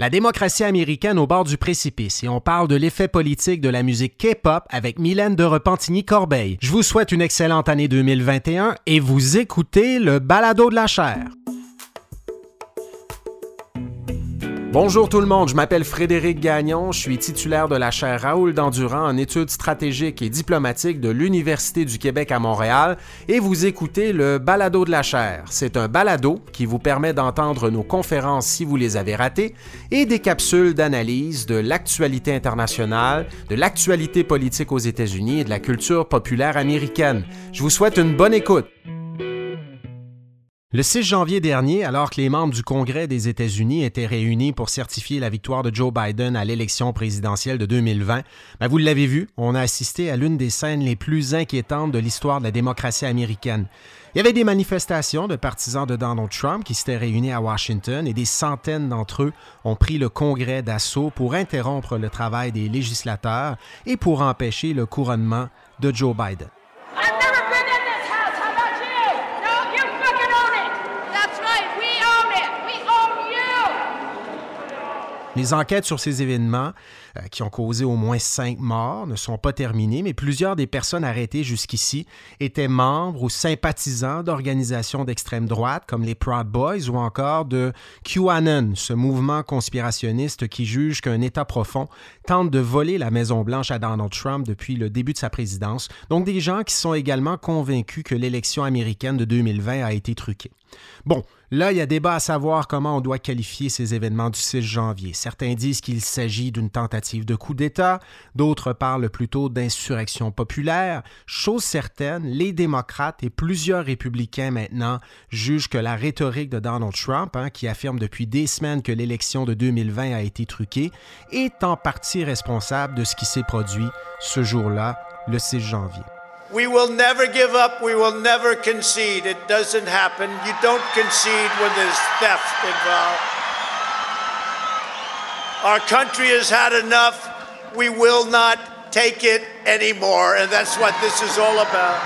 La démocratie américaine au bord du précipice et on parle de l'effet politique de la musique K-pop avec Mylène de Repentigny-Corbeil. Je vous souhaite une excellente année 2021 et vous écoutez le balado de la chair. Bonjour tout le monde, je m'appelle Frédéric Gagnon, je suis titulaire de la chaire Raoul Dandurand en études stratégiques et diplomatiques de l'Université du Québec à Montréal et vous écoutez le Balado de la chaire. C'est un balado qui vous permet d'entendre nos conférences si vous les avez ratées et des capsules d'analyse de l'actualité internationale, de l'actualité politique aux États-Unis et de la culture populaire américaine. Je vous souhaite une bonne écoute. Le 6 janvier dernier, alors que les membres du Congrès des États-Unis étaient réunis pour certifier la victoire de Joe Biden à l'élection présidentielle de 2020, ben, vous l'avez vu, on a assisté à l'une des scènes les plus inquiétantes de l'histoire de la démocratie américaine. Il y avait des manifestations de partisans de Donald Trump qui s'étaient réunis à Washington et des centaines d'entre eux ont pris le Congrès d'assaut pour interrompre le travail des législateurs et pour empêcher le couronnement de Joe Biden. Les enquêtes sur ces événements, euh, qui ont causé au moins cinq morts, ne sont pas terminées, mais plusieurs des personnes arrêtées jusqu'ici étaient membres ou sympathisants d'organisations d'extrême droite comme les Proud Boys ou encore de QAnon, ce mouvement conspirationniste qui juge qu'un État profond tente de voler la Maison-Blanche à Donald Trump depuis le début de sa présidence. Donc des gens qui sont également convaincus que l'élection américaine de 2020 a été truquée. Bon, là, il y a débat à savoir comment on doit qualifier ces événements du 6 janvier. Certains disent qu'il s'agit d'une tentative de coup d'État, d'autres parlent plutôt d'insurrection populaire. Chose certaine, les démocrates et plusieurs républicains maintenant jugent que la rhétorique de Donald Trump, hein, qui affirme depuis des semaines que l'élection de 2020 a été truquée, est en partie responsable de ce qui s'est produit ce jour-là, le 6 janvier. We will never give up. We will never concede. It doesn't happen. You don't concede when there's theft involved. Our country has had enough. We will not take it anymore. And that's what this is all about.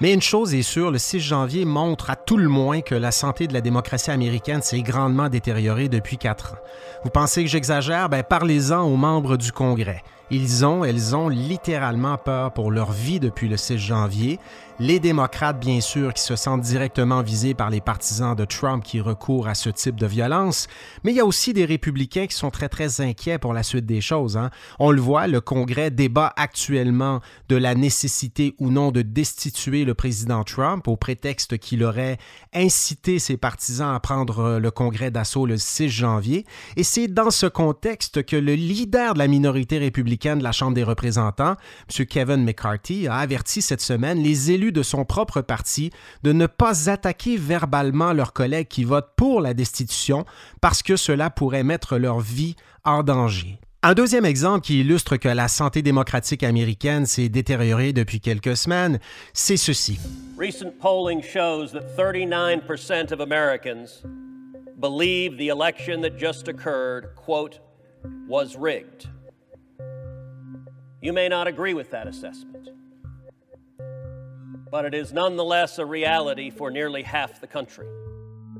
Mais une chose est sûre, le 6 janvier montre à tout le moins que la santé de la démocratie américaine s'est grandement détériorée depuis quatre ans. Vous pensez que j'exagère? Ben, parlez-en aux membres du Congrès. Ils ont, elles ont littéralement peur pour leur vie depuis le 6 janvier. Les démocrates, bien sûr, qui se sentent directement visés par les partisans de Trump qui recourent à ce type de violence, mais il y a aussi des républicains qui sont très, très inquiets pour la suite des choses. Hein. On le voit, le Congrès débat actuellement de la nécessité ou non de destituer le président Trump au prétexte qu'il aurait incité ses partisans à prendre le Congrès d'assaut le 6 janvier. Et c'est dans ce contexte que le leader de la minorité républicaine de la Chambre des représentants, M. Kevin McCarthy, a averti cette semaine les élus de son propre parti de ne pas attaquer verbalement leurs collègues qui votent pour la destitution parce que cela pourrait mettre leur vie en danger. Un deuxième exemple qui illustre que la santé démocratique américaine s'est détériorée depuis quelques semaines, c'est ceci. Recent polling shows that 39% of Americans believe the election that just occurred, quote, was rigged. You may not agree with that assessment, but it is nonetheless a reality for nearly half the country.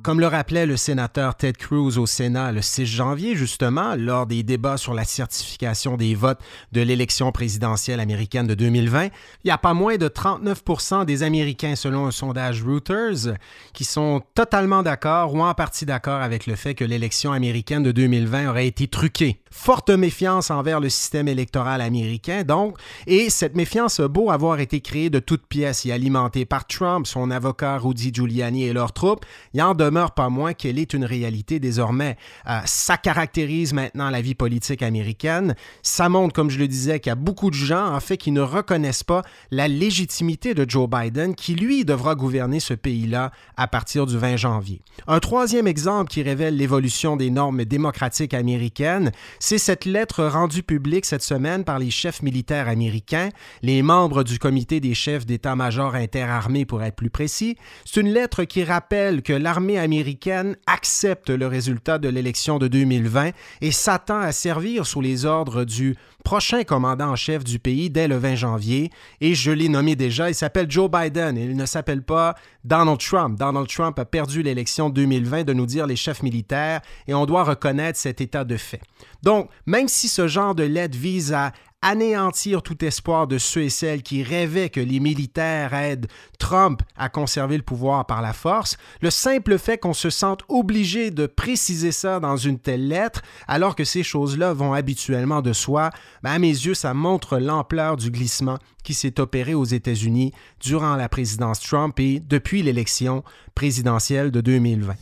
Comme le rappelait le sénateur Ted Cruz au Sénat le 6 janvier, justement, lors des débats sur la certification des votes de l'élection présidentielle américaine de 2020, il n'y a pas moins de 39 des Américains, selon un sondage Reuters, qui sont totalement d'accord ou en partie d'accord avec le fait que l'élection américaine de 2020 aurait été truquée. Forte méfiance envers le système électoral américain, donc, et cette méfiance beau avoir été créée de toutes pièces et alimentée par Trump, son avocat Rudy Giuliani et leurs troupes, il en demeure pas moins qu'elle est une réalité désormais. Euh, ça caractérise maintenant la vie politique américaine. Ça montre, comme je le disais, qu'il y a beaucoup de gens, en fait, qui ne reconnaissent pas la légitimité de Joe Biden, qui, lui, devra gouverner ce pays-là à partir du 20 janvier. Un troisième exemple qui révèle l'évolution des normes démocratiques américaines, c'est cette lettre rendue publique cette semaine par les chefs militaires américains, les membres du comité des chefs d'état-major interarmés pour être plus précis. C'est une lettre qui rappelle que l'armée américaine accepte le résultat de l'élection de 2020 et s'attend à servir sous les ordres du prochain commandant en chef du pays dès le 20 janvier. Et je l'ai nommé déjà, il s'appelle Joe Biden. Il ne s'appelle pas Donald Trump. Donald Trump a perdu l'élection 2020 de nous dire les chefs militaires et on doit reconnaître cet état de fait. Donc, même si ce genre de lettre vise à anéantir tout espoir de ceux et celles qui rêvaient que les militaires aident Trump à conserver le pouvoir par la force, le simple fait qu'on se sente obligé de préciser ça dans une telle lettre, alors que ces choses-là vont habituellement de soi, ben, à mes yeux, ça montre l'ampleur du glissement qui s'est opéré aux États-Unis durant la présidence Trump et depuis l'élection présidentielle de 2020.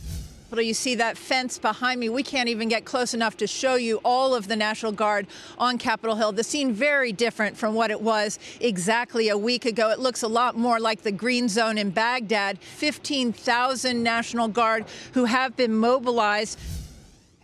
You see that fence behind me. We can't even get close enough to show you all of the National Guard on Capitol Hill. The scene very different from what it was exactly a week ago. It looks a lot more like the Green Zone in Baghdad. 15,000 National Guard who have been mobilized.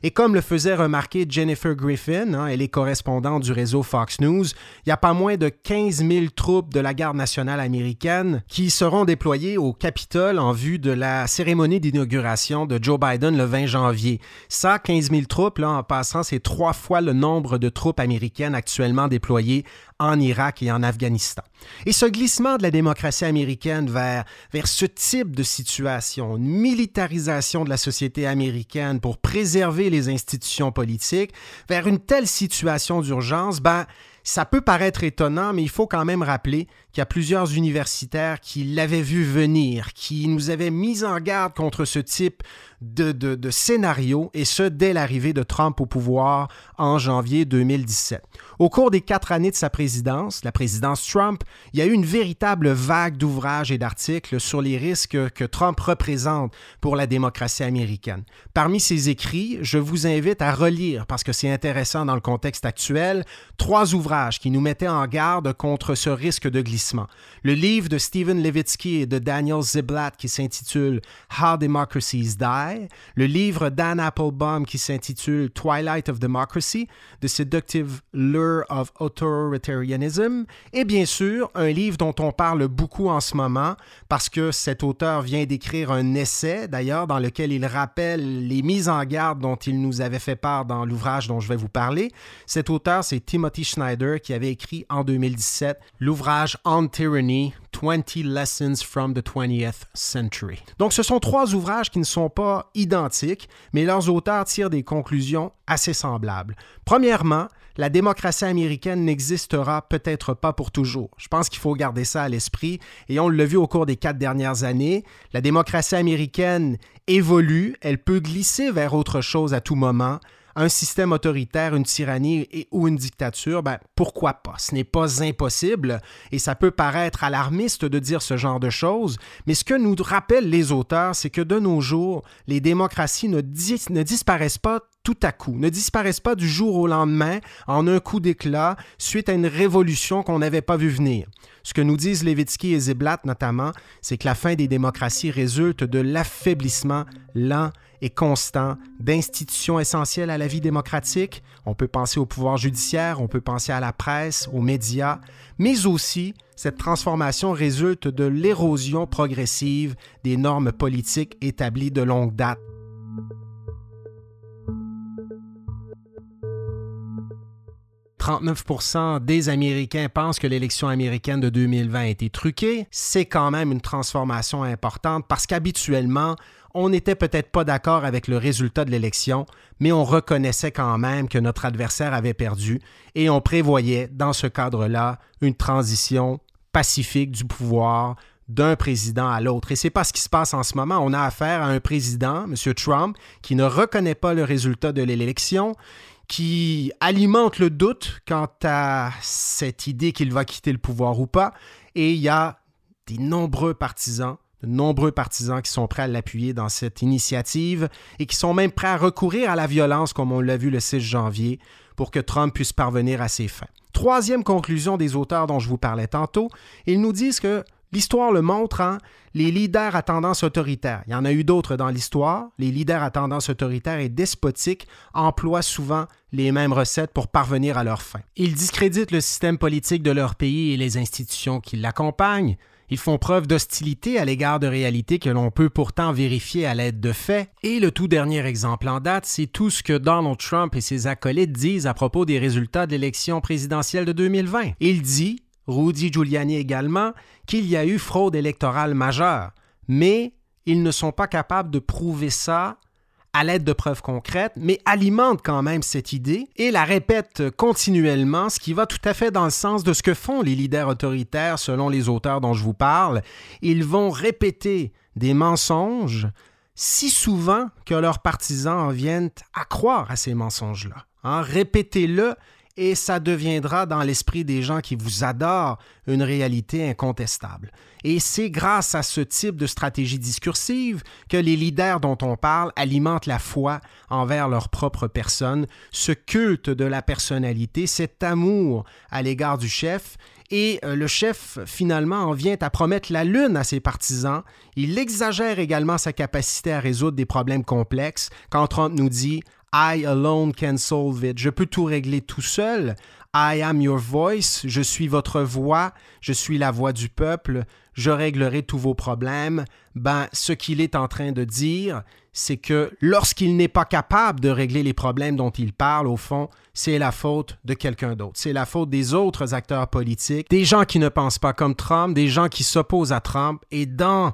Et comme le faisait remarquer Jennifer Griffin, hein, elle est correspondante du réseau Fox News, il n'y a pas moins de 15 000 troupes de la garde nationale américaine qui seront déployées au Capitole en vue de la cérémonie d'inauguration de Joe Biden le 20 janvier. Ça, 15 000 troupes, là, en passant, c'est trois fois le nombre de troupes américaines actuellement déployées en Irak et en Afghanistan. Et ce glissement de la démocratie américaine vers, vers ce type de situation, une militarisation de la société américaine pour préserver les institutions politiques, vers une telle situation d'urgence, ben, ça peut paraître étonnant, mais il faut quand même rappeler qu'il y a plusieurs universitaires qui l'avaient vu venir, qui nous avaient mis en garde contre ce type de, de, scénario, et ce dès l'arrivée de Trump au pouvoir en janvier 2017. Au cours des quatre années de sa présidence, la présidence Trump, il y a eu une véritable vague d'ouvrages et d'articles sur les risques que Trump représente pour la démocratie américaine. Parmi ces écrits, je vous invite à relire, parce que c'est intéressant dans le contexte actuel, trois ouvrages qui nous mettaient en garde contre ce risque de glissement. Le livre de Stephen Levitsky et de Daniel Ziblatt qui s'intitule How Democracies Die, le livre d'Anne Applebaum qui s'intitule Twilight of Democracy, The Seductive Lure of Authoritarianism, et bien sûr un livre dont on parle beaucoup en ce moment parce que cet auteur vient d'écrire un essai d'ailleurs dans lequel il rappelle les mises en garde dont il nous avait fait part dans l'ouvrage dont je vais vous parler. Cet auteur, c'est Timothy Schneider qui avait écrit en 2017 l'ouvrage On Tyranny, 20 Lessons from the 20th Century. Donc ce sont trois ouvrages qui ne sont pas identiques, mais leurs auteurs tirent des conclusions assez semblables. Premièrement, la démocratie américaine n'existera peut-être pas pour toujours. Je pense qu'il faut garder ça à l'esprit et on l'a vu au cours des quatre dernières années. La démocratie américaine évolue, elle peut glisser vers autre chose à tout moment un système autoritaire, une tyrannie et, ou une dictature, ben, pourquoi pas? Ce n'est pas impossible et ça peut paraître alarmiste de dire ce genre de choses, mais ce que nous rappellent les auteurs, c'est que de nos jours, les démocraties ne, disparaissent pas tout à coup, ne disparaissent pas du jour au lendemain en un coup d'éclat suite à une révolution qu'on n'avait pas vu venir. Ce que nous disent Levitsky et Ziblatt notamment, c'est que la fin des démocraties résulte de l'affaiblissement lent et constant d'institutions essentielles à la vie démocratique. On peut penser au pouvoir judiciaire, on peut penser à la presse, aux médias, mais aussi cette transformation résulte de l'érosion progressive des normes politiques établies de longue date. 39% des Américains pensent que l'élection américaine de 2020 a été truquée. C'est quand même une transformation importante parce qu'habituellement, on n'était peut-être pas d'accord avec le résultat de l'élection, mais on reconnaissait quand même que notre adversaire avait perdu et on prévoyait dans ce cadre-là une transition pacifique du pouvoir d'un président à l'autre. Et c'est pas ce qui se passe en ce moment. On a affaire à un président, M. Trump, qui ne reconnaît pas le résultat de l'élection, qui alimente le doute quant à cette idée qu'il va quitter le pouvoir ou pas. Et il y a des nombreux partisans, de nombreux partisans qui sont prêts à l'appuyer dans cette initiative et qui sont même prêts à recourir à la violence, comme on l'a vu le 6 janvier, pour que Trump puisse parvenir à ses fins. Troisième conclusion des auteurs dont je vous parlais tantôt, ils nous disent que L'histoire le montre, hein, les leaders à tendance autoritaire. Il y en a eu d'autres dans l'histoire. Les leaders à tendance autoritaire et despotique emploient souvent les mêmes recettes pour parvenir à leurs fins. Ils discréditent le système politique de leur pays et les institutions qui l'accompagnent. Ils font preuve d'hostilité à l'égard de réalités que l'on peut pourtant vérifier à l'aide de faits. Et le tout dernier exemple en date, c'est tout ce que Donald Trump et ses acolytes disent à propos des résultats de l'élection présidentielle de 2020. Il dit, Rudy Giuliani également, qu'il y a eu fraude électorale majeure. Mais ils ne sont pas capables de prouver ça à l'aide de preuves concrètes, mais alimente quand même cette idée et la répète continuellement, ce qui va tout à fait dans le sens de ce que font les leaders autoritaires selon les auteurs dont je vous parle. Ils vont répéter des mensonges si souvent que leurs partisans en viennent à croire à ces mensonges-là. Hein, Répétez-le et ça deviendra dans l'esprit des gens qui vous adorent une réalité incontestable. Et c'est grâce à ce type de stratégie discursive que les leaders dont on parle alimentent la foi envers leur propre personne, ce culte de la personnalité, cet amour à l'égard du chef, et euh, le chef finalement en vient à promettre la lune à ses partisans. Il exagère également sa capacité à résoudre des problèmes complexes quand Trump nous dit I alone can solve it. Je peux tout régler tout seul. I am your voice. Je suis votre voix. Je suis la voix du peuple. Je réglerai tous vos problèmes. Ben, ce qu'il est en train de dire, c'est que lorsqu'il n'est pas capable de régler les problèmes dont il parle, au fond, c'est la faute de quelqu'un d'autre. C'est la faute des autres acteurs politiques, des gens qui ne pensent pas comme Trump, des gens qui s'opposent à Trump. Et dans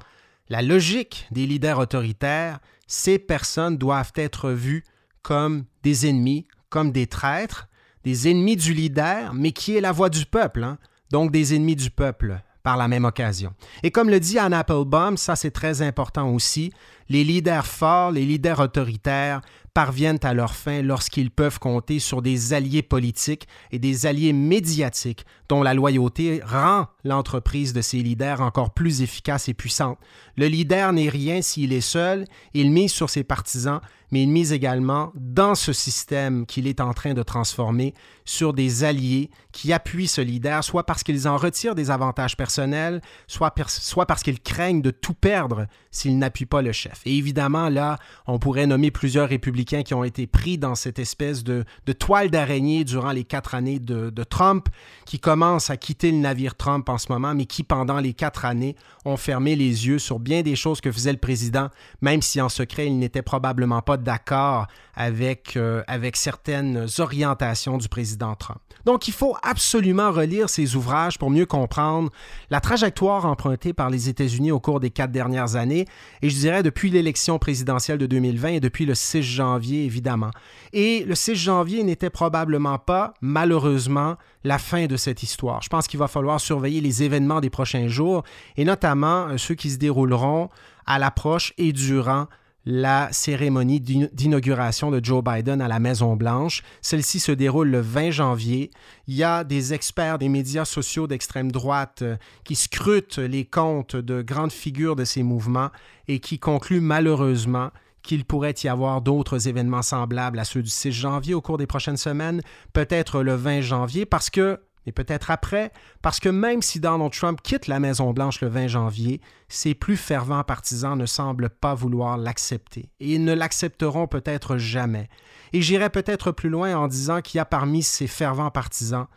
la logique des leaders autoritaires, ces personnes doivent être vues comme des ennemis, comme des traîtres, des ennemis du leader, mais qui est la voix du peuple, hein. donc des ennemis du peuple par la même occasion. Et comme le dit Anne Applebaum, ça c'est très important aussi, les leaders forts, les leaders autoritaires parviennent à leur fin lorsqu'ils peuvent compter sur des alliés politiques et des alliés médiatiques dont la loyauté rend l'entreprise de ces leaders encore plus efficace et puissante. Le leader n'est rien s'il est seul, il mise sur ses partisans, mais il mise également dans ce système qu'il est en train de transformer sur des alliés qui appuient ce leader, soit parce qu'ils en retirent des avantages personnels, soit, parce qu'ils craignent de tout perdre s'ils n'appuient pas le chef. Et évidemment, là, on pourrait nommer plusieurs républicains qui ont été pris dans cette espèce de, de toile d'araignée durant les quatre années de, de Trump, qui commencent à quitter le navire Trump en ce moment, mais qui, pendant les quatre années, ont fermé les yeux sur bien des choses que faisait le président, même si en secret, il n'était probablement pas d'accord avec, euh, avec certaines orientations du président Trump. Donc, il faut absolument relire ces ouvrages pour mieux comprendre la trajectoire empruntée par les États-Unis au cours des quatre dernières années, et je dirais depuis l'élection présidentielle de 2020 et depuis le 6 janvier, évidemment. Et le 6 janvier n'était probablement pas, malheureusement, la fin de cette histoire. Je pense qu'il va falloir surveiller les événements des prochains jours, et notamment euh, ceux qui se dérouleront à l'approche et durant la cérémonie d'inauguration de Joe Biden à la Maison-Blanche. Celle-ci se déroule le 20 janvier. Il y a des experts des médias sociaux d'extrême droite euh, qui scrutent les comptes de grandes figures de ces mouvements et qui concluent malheureusement qu'il pourrait y avoir d'autres événements semblables à ceux du 6 janvier au cours des prochaines semaines, peut-être le 20 janvier, parce que et peut-être après, parce que même si Donald Trump quitte la Maison-Blanche le 20 janvier, ses plus fervents partisans ne semblent pas vouloir l'accepter, et ils ne l'accepteront peut-être jamais. Et j'irai peut-être plus loin en disant qu'il y a parmi ces fervents partisans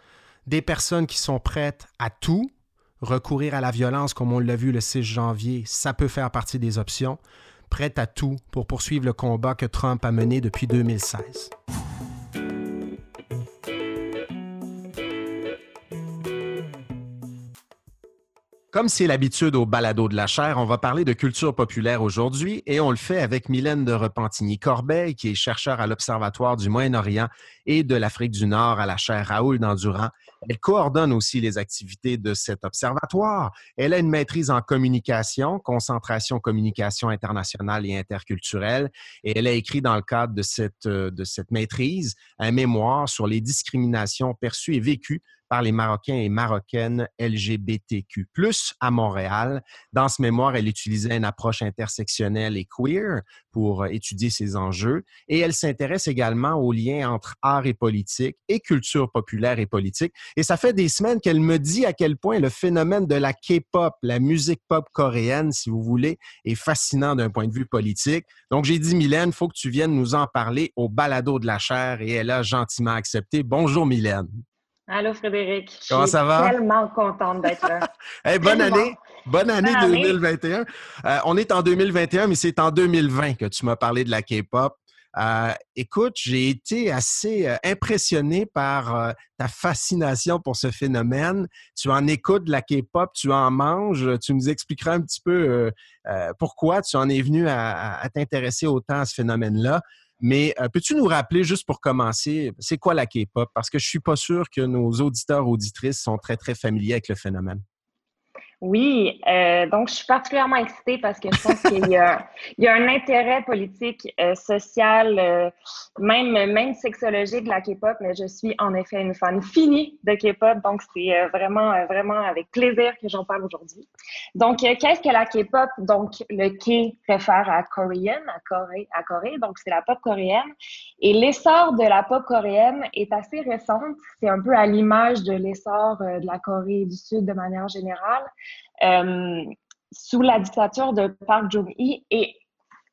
des personnes qui sont prêtes à tout, recourir à la violence comme on l'a vu le 6 janvier, ça peut faire partie des options, prêtes à tout pour poursuivre le combat que Trump a mené depuis 2016. Comme c'est l'habitude au balado de la chair, on va parler de culture populaire aujourd'hui et on le fait avec Mylène de Repentigny-Corbeil, qui est chercheur à l'Observatoire du Moyen-Orient et de l'Afrique du Nord à la chaire Raoul d'Endurant. Elle coordonne aussi les activités de cet observatoire. Elle a une maîtrise en communication, concentration communication internationale et interculturelle, et elle a écrit dans le cadre de cette, de cette maîtrise un mémoire sur les discriminations perçues et vécues par les Marocains et Marocaines LGBTQ+, à Montréal. Dans ce mémoire, elle utilisait une approche intersectionnelle et queer pour euh, étudier ces enjeux et elle s'intéresse également aux liens entre art et politique et culture populaire et politique. Et ça fait des semaines qu'elle me dit à quel point le phénomène de la K-pop, la musique pop coréenne, si vous voulez, est fascinant d'un point de vue politique. Donc, j'ai dit, Mylène, il faut que tu viennes nous en parler au balado de la chair et elle a gentiment accepté. Bonjour, Mylène. Allô Frédéric. Comment ça va? Je suis tellement contente d'être là. bonne année. Bonne année 2021. Euh, on est en 2021, mais c'est en 2020 que tu m'as parlé de la K-pop. Euh, écoute, j'ai été assez euh, impressionné par ta fascination pour ce phénomène. Tu en écoutes la K-pop, tu en manges. Tu nous expliqueras un petit peu pourquoi tu en es venu à, t'intéresser autant à ce phénomène-là. Mais peux-tu nous rappeler, juste pour commencer, c'est quoi la K-pop? Parce que je suis pas sûr que nos auditeurs, auditrices sont très, très familiers avec le phénomène. Oui, euh, donc je suis particulièrement excitée parce que je pense qu'il y, y a un intérêt politique, euh, social, euh, même, même sexologique de la K-pop, mais je suis en effet une fan finie de K-pop, donc c'est euh, vraiment, euh, vraiment avec plaisir que j'en parle aujourd'hui. Donc, qu'est-ce que la K-pop? Donc, le K réfère à Korean, à Corée, à Corée, donc c'est la pop coréenne. Et l'essor de la pop coréenne est assez récente, c'est un peu à l'image de l'essor de la Corée du Sud de manière générale. Euh, sous la dictature de Park Jong-hee. Et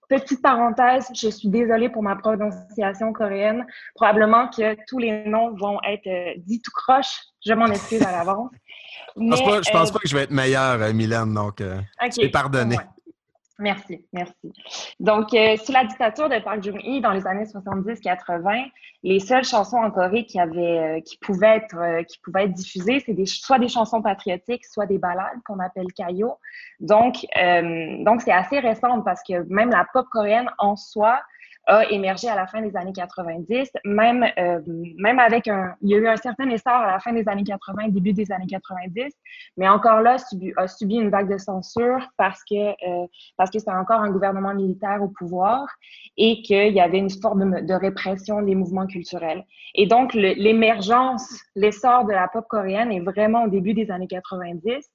petite parenthèse, je suis désolée pour ma prononciation coréenne. Probablement que tous les noms vont être euh, dits tout croche. Je m'en excuse à l'avance. Je ne pense, pas, euh, que je vais être meilleure, Mylène, donc okay. pardonné. Merci, merci. Donc, euh, sous la dictature de Park Chung-hee, dans les années 70-80, les seules chansons en Corée qui avaient, euh, qui pouvaient être, euh, qui pouvaient être diffusées, c'est des, soit des chansons patriotiques, soit des ballades qu'on appelle kayo. Donc, donc c'est assez récent parce que même la pop coréenne en soi a émergé à la fin des années 90, même, euh, même avec un... Il y a eu un certain essor à la fin des années 80, début des années 90, mais encore là, a subi une vague de censure parce que euh, parce que c'est encore un gouvernement militaire au pouvoir et qu'il y avait une forme de, répression des mouvements culturels. Et donc, l'émergence, l'essor de la pop coréenne est vraiment au début des années 90.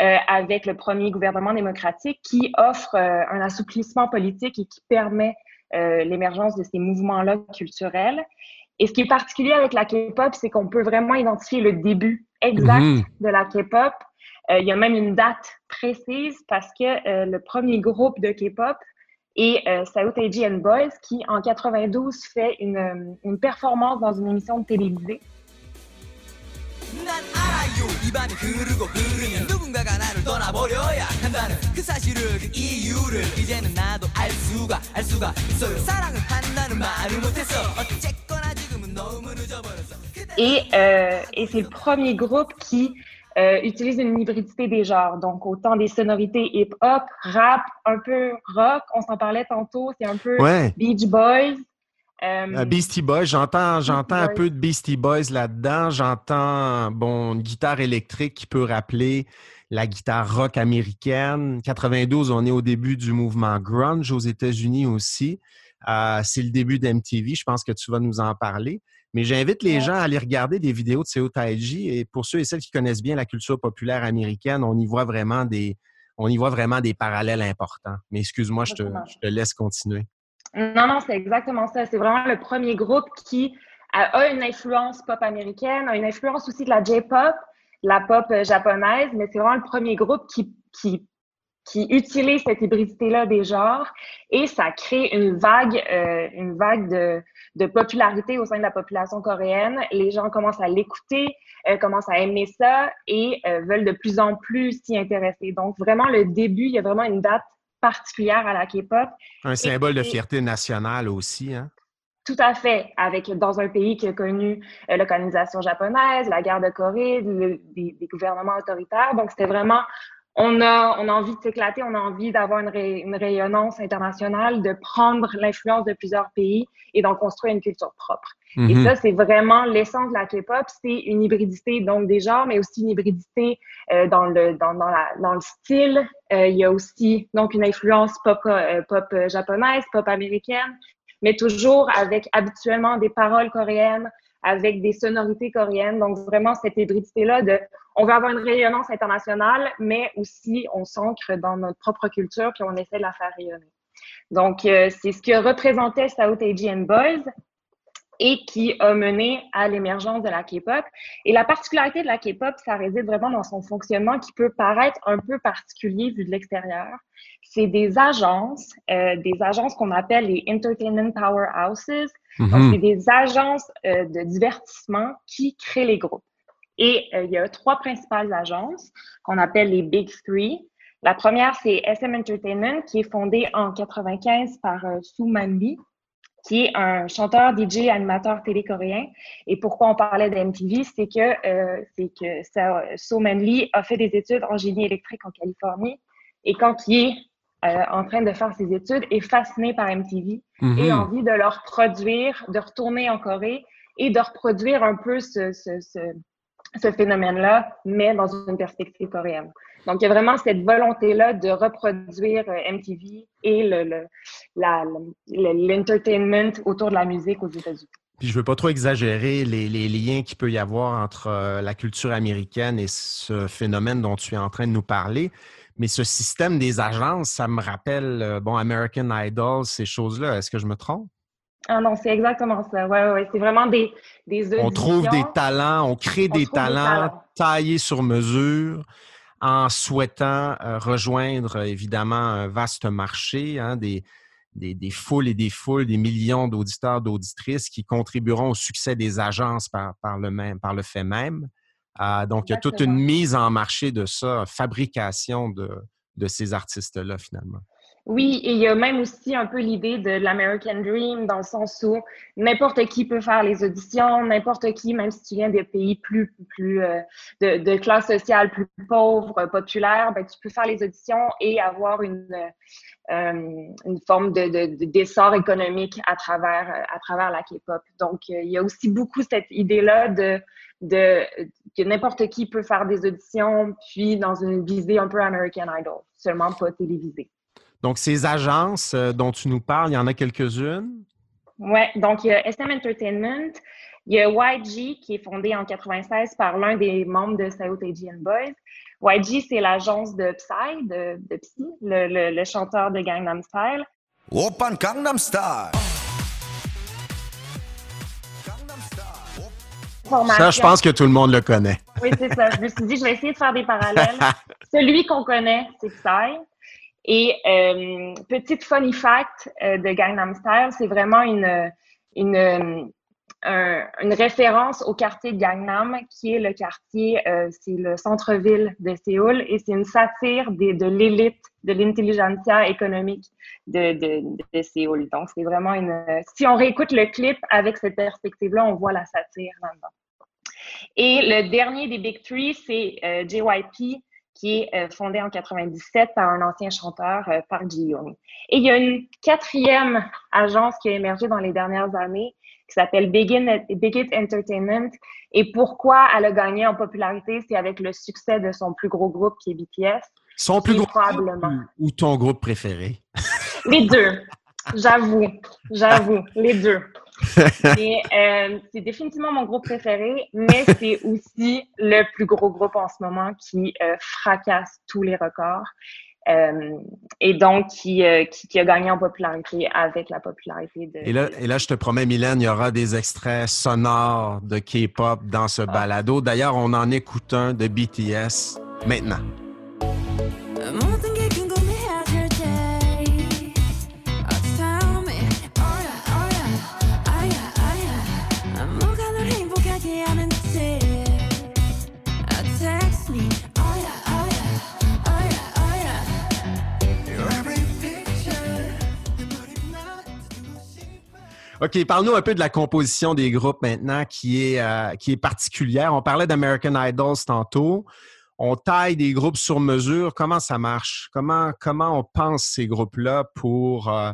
Euh, avec le premier gouvernement démocratique qui offre euh, un assouplissement politique et qui permet euh, l'émergence de ces mouvements-là culturels. Et ce qui est particulier avec la K-pop, c'est qu'on peut vraiment identifier le début exact mhm. de la K-pop. Euh, il y a même une date précise parce que euh, le premier groupe de K-pop est South Asian Boys qui, en 92, fait une, une performance dans une émission Et, euh, et c'est le premier groupe qui euh, utilise une hybridité des genres. Donc, autant des sonorités hip-hop, rap, un peu rock. On s'en parlait tantôt. C'est un peu Beach Boys. Euh, Beastie Boys, j'entends, j'entends un peu de Beastie Boys là-dedans. J'entends, bon, une guitare électrique qui peut rappeler la guitare rock américaine. 92, on est au début du mouvement grunge aux États-Unis aussi. Euh, c'est le début d'MTV. Je pense que tu vas nous en parler. Mais j'invite les gens à aller regarder des vidéos de Seo Taiji. Et pour ceux et celles qui connaissent bien la culture populaire américaine, on y voit vraiment des, on y voit vraiment des parallèles importants. Mais excuse-moi, je te, je te laisse continuer. Non, non, c'est exactement ça. C'est vraiment le premier groupe qui a une influence pop américaine, a une influence aussi de la J-pop, la pop euh, japonaise, mais c'est vraiment le premier groupe qui, qui, qui utilise cette hybridité-là des genres et ça crée une vague, euh, une vague de, de, popularité au sein de la population coréenne. Les gens commencent à l'écouter, euh, commencent à aimer ça et veulent de plus en plus s'y intéresser. Donc vraiment le début, il y a vraiment une date particulière à la K-pop. Un symbole de fierté nationale aussi, hein? Tout à fait, avec dans un pays qui a connu euh, la colonisation japonaise, la guerre de Corée, des, gouvernements autoritaires. Donc, c'était vraiment, on a, on a envie de s'éclater, on a envie d'avoir une, une, rayonnance internationale, de prendre l'influence de plusieurs pays et d'en construire une culture propre. Et mm-hmm. ça, c'est vraiment l'essence de la K-pop, c'est une hybridité donc des genres, mais aussi une hybridité euh, dans, le, dans, dans, la, dans le style. Euh, il y a aussi donc une influence pop, pop japonaise, pop américaine, mais toujours avec habituellement des paroles coréennes, avec des sonorités coréennes. Donc, vraiment, cette hybridité-là on veut avoir une rayonnance internationale, mais aussi on s'ancre dans notre propre culture, puis on essaie de la faire rayonner. Donc, euh, c'est ce que représentait South Asian Boys et qui a mené à l'émergence de la K-pop. Et la particularité de la K-pop, ça réside vraiment dans son fonctionnement qui peut paraître un peu particulier vu de l'extérieur. C'est des agences, euh, des agences qu'on appelle les Entertainment Powerhouses. Mm C'est des agences euh, de divertissement qui créent les groupes. Et il y a trois principales agences qu'on appelle les Big Three. La première, c'est SM Entertainment, qui est fondée en 95 par Sue Manby, qui est un chanteur, DJ, animateur télé coréen. Et pourquoi on parlait de MTV, c'est que, euh, c'est que ça, So Man Lee a fait des études en génie électrique en Californie. Et quand il est euh, en train de faire ses études, est fasciné par MTV mm-hmm. et a envie de leur produire, de retourner en Corée et de reproduire un peu ce, ce, ce, ce phénomène-là, mais dans une perspective coréenne. Donc, il y a vraiment cette volonté-là de reproduire euh, MTV et le, l'entertainment autour de la musique aux États-Unis. Puis je veux pas trop exagérer les, liens qu'il peut y avoir entre euh, la culture américaine et ce phénomène dont tu es en train de nous parler. Mais ce système des agences, ça me rappelle, euh, bon, American Idol, ces choses-là. Est-ce que je me trompe? Ah non, c'est exactement ça. Oui, ouais, ouais. c'est vraiment des, des On trouve des talents, on crée des, talents taillés sur mesure en souhaitant euh, rejoindre évidemment un vaste marché, hein, des, des, foules et des foules, des millions d'auditeurs, d'auditrices qui contribueront au succès des agences par, par, le, même, par le fait même. Euh, donc, il y a toute une mise en marché de ça, fabrication de, de ces artistes-là finalement. Oui, et il y a même aussi un peu l'idée de l'American Dream dans le sens où n'importe qui peut faire les auditions, n'importe qui, même si tu viens des pays plus, plus euh, de, classe sociale plus pauvre, populaire, ben, tu peux faire les auditions et avoir une, euh, une forme de, d'essor économique à travers, à travers la K-pop. Donc, euh, il y a aussi beaucoup cette idée-là de, de que n'importe qui peut faire des auditions, puis dans une visée un peu American Idol, seulement pas télévisée. Donc, ces agences euh, dont tu nous parles, il y en a quelques-unes? Oui, donc il y a SM Entertainment, il y a YG qui est fondé en 96 par l'un des membres de Saout Boys. YG, c'est l'agence de Psy, de, Psy, le, chanteur de Gangnam Style. Open Gangnam Style! Ça, je pense que tout le monde le connaît. Oui, c'est ça. Je me suis dit, je vais essayer de faire des parallèles. Celui qu'on connaît, c'est Psy. Et euh, petite funny fact euh, de Gangnam Style, c'est vraiment une, une, une référence au quartier de Gangnam, qui est le quartier, euh, c'est le centre-ville de Séoul, et c'est une satire de l'élite, de l'intelligentsia économique de, de, de, Séoul. Donc, c'est vraiment une... Si on réécoute le clip avec cette perspective-là, on voit la satire là-dedans. Et le dernier des Big Three, c'est JYP, qui est euh, fondée en 97 par un ancien chanteur, euh, Park Ji-young. Et il y a une quatrième agence qui a émergé dans les dernières années qui s'appelle Big It Entertainment. Et pourquoi elle a gagné en popularité, c'est avec le succès de son plus gros groupe qui est BTS. Son plus gros probablement. ou ton groupe préféré? Les deux. J'avoue, j'avoue, les deux. Euh, c'est définitivement mon groupe préféré, mais c'est aussi le plus gros groupe en ce moment qui euh, fracasse tous les records. Euh, et donc qui, qui, a gagné en popularité avec la popularité de. Et là, et là je te promets, Mylène, il y aura des extraits sonores de K-pop dans ce ah. balado. D'ailleurs, on en écoute un de BTS maintenant. OK, parle-nous un peu de la composition des groupes maintenant qui est, euh, qui est particulière. On parlait d'American Idols tantôt. On taille des groupes sur mesure. Comment ça marche? Comment, comment on pense ces groupes-là pour, euh,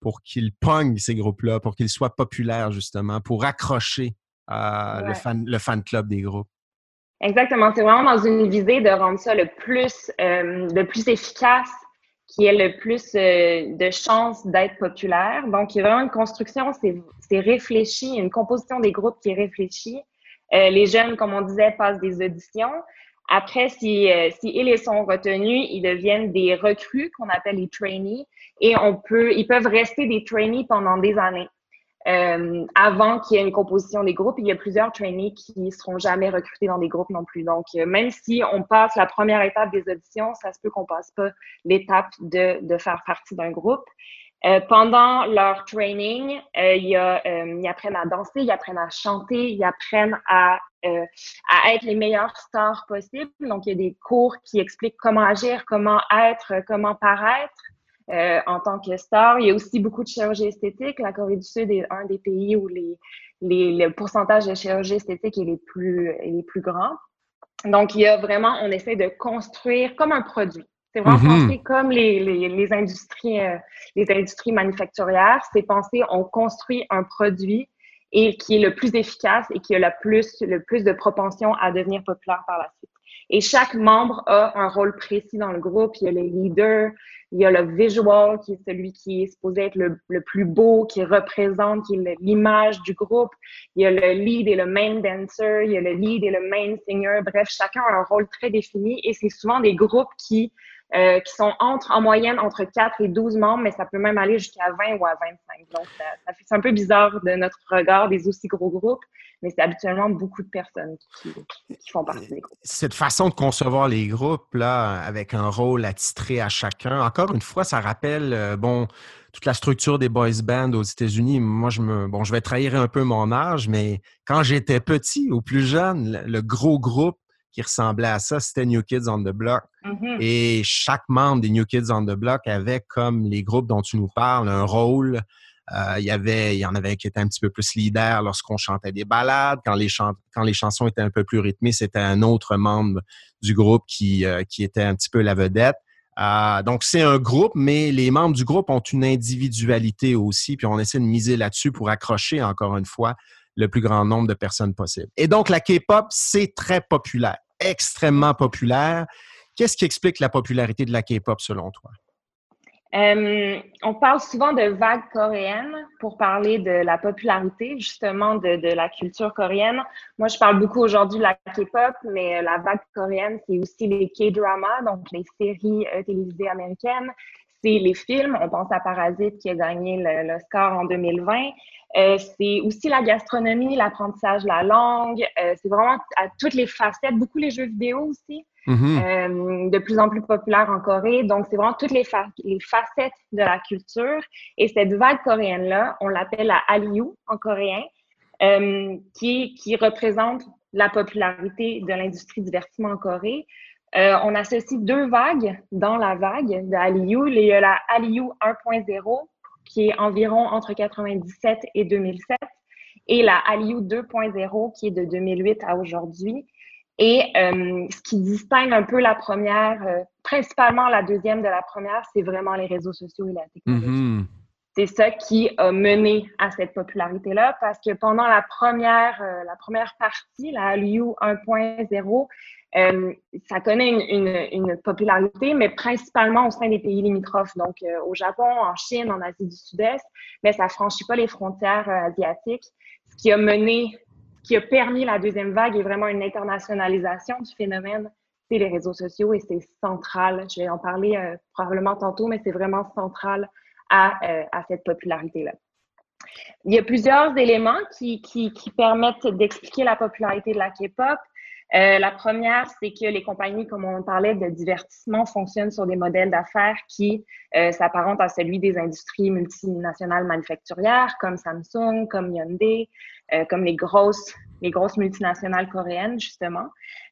pour qu'ils pognent ces groupes-là, pour qu'ils soient populaires, justement, pour accrocher euh, le, fan, le fan club des groupes? Exactement. C'est vraiment dans une visée de rendre ça le plus, le plus efficace qui ait le plus euh, de chances d'être populaire. Donc, il y a vraiment une construction, c'est réfléchi, une composition des groupes qui est réfléchie. Euh, les jeunes, comme on disait, passent des auditions. Après, si, euh, si ils sont retenus, ils deviennent des recrues qu'on appelle les trainees et on peut, ils peuvent rester des trainees pendant des années. Euh, avant qu'il y ait une composition des groupes. Il y a plusieurs trainees qui ne seront jamais recrutés dans des groupes non plus. Donc, euh, même si on passe la première étape des auditions, ça se peut qu'on passe pas l'étape de, de, faire partie d'un groupe. Euh, pendant leur training, euh, euh, ils, apprennent à danser, ils apprennent à chanter, ils apprennent à, à être les meilleurs stars possibles. Donc, il y a des cours qui expliquent comment agir, comment être, comment paraître en tant que star. Il y a aussi beaucoup de chirurgie esthétique. La Corée du Sud est un des pays où les, les, le pourcentage de chirurgie esthétique est les plus, est les plus grand. Donc, il y a vraiment, on essaie de construire comme un produit. C'est vraiment mm-hmm. pensé comme les, les, les industries, euh, les industries manufacturières. C'est pensé, on construit un produit et qui est le plus efficace et qui a le plus, le plus de propension à devenir populaire par la suite. Et chaque membre a un rôle précis dans le groupe. Il y a le leader, il y a le visual, qui est celui qui est supposé être le, le plus beau, qui représente, qui est l'image du groupe. Il y a le lead et le main dancer, il y a le lead et le main singer. Bref, chacun a un rôle très défini et c'est souvent des groupes qui euh, qui sont entre, en moyenne entre 4 et 12 membres, mais ça peut même aller jusqu'à 20 ou à 25. Donc, c'est un peu bizarre de notre regard des aussi gros groupes, mais c'est habituellement beaucoup de personnes qui, qui, font partie des groupes. Cette façon de concevoir les groupes, là, avec un rôle attitré à chacun, encore une fois, ça rappelle, euh, bon, toute la structure des boys bands aux États-Unis. Moi, je me, bon, je vais trahir un peu mon âge, mais quand j'étais petit ou plus jeune, le gros groupe qui ressemblait à ça, c'était New Kids on the Block. Mm-hmm. Et chaque membre des New Kids on the Block avait, comme les groupes dont tu nous parles, un rôle. Euh, il, y avait, il y en avait qui étaient un petit peu plus leader lorsqu'on chantait des ballades. Quand les, quand les chansons étaient un peu plus rythmées, c'était un autre membre du groupe qui, euh, qui était un petit peu la vedette. Euh, donc, c'est un groupe, mais les membres du groupe ont une individualité aussi, puis on essaie de miser là-dessus pour accrocher, encore une fois, le plus grand nombre de personnes possible. Et donc, la K-pop, c'est très populaire, extrêmement populaire. Qu'est-ce qui explique la popularité de la K-pop selon toi? Euh, on parle souvent de vague coréenne pour parler de la popularité justement de, de la culture coréenne. Moi, je parle beaucoup aujourd'hui de la K-pop, mais la vague coréenne, c'est aussi les K-dramas, donc les séries euh, télévisées américaines. C'est les films. On pense à Parasite qui a gagné l'Oscar en 2020. Euh, c'est aussi la gastronomie, l'apprentissage de la langue. Euh, c'est vraiment à toutes les facettes, beaucoup les jeux vidéo aussi, mm-hmm. euh, de plus en plus populaires en Corée. Donc, c'est vraiment toutes les, les, facettes de la culture. Et cette vague coréenne-là, on l'appelle la Hallyu en coréen, qui, qui représente la popularité de l'industrie divertissement en Corée. On associe deux vagues dans la vague de Hallyu. Il y a la Hallyu 1.0 qui est environ entre 97 et 2007, et la Hallyu 2.0 qui est de 2008 à aujourd'hui. Et euh, ce qui distingue un peu la première, euh, principalement la deuxième de la première, c'est vraiment les réseaux sociaux et la technologie. Mm-hmm. C'est ça qui a mené à cette popularité-là parce que pendant la première, euh, la première partie, la Hallyu 1.0, euh, ça connaît une, une, une, popularité, mais principalement au sein des pays limitrophes, donc euh, au Japon, en Chine, en Asie du Sud-Est, mais ça franchit pas les frontières euh, asiatiques, ce qui a mené, ce qui a permis la deuxième vague est vraiment une internationalisation du phénomène, c'est les réseaux sociaux et c'est central. Je vais en parler probablement tantôt, mais c'est vraiment central à, à cette popularité-là. Il y a plusieurs éléments qui, qui, qui permettent d'expliquer la popularité de la K-pop. Euh, la première, c'est que les compagnies, comme on parlait, de divertissement fonctionnent sur des modèles d'affaires qui euh, s'apparentent à celui des industries multinationales manufacturières, comme Samsung, comme Hyundai, euh, comme les grosses, les grosses multinationales coréennes, justement.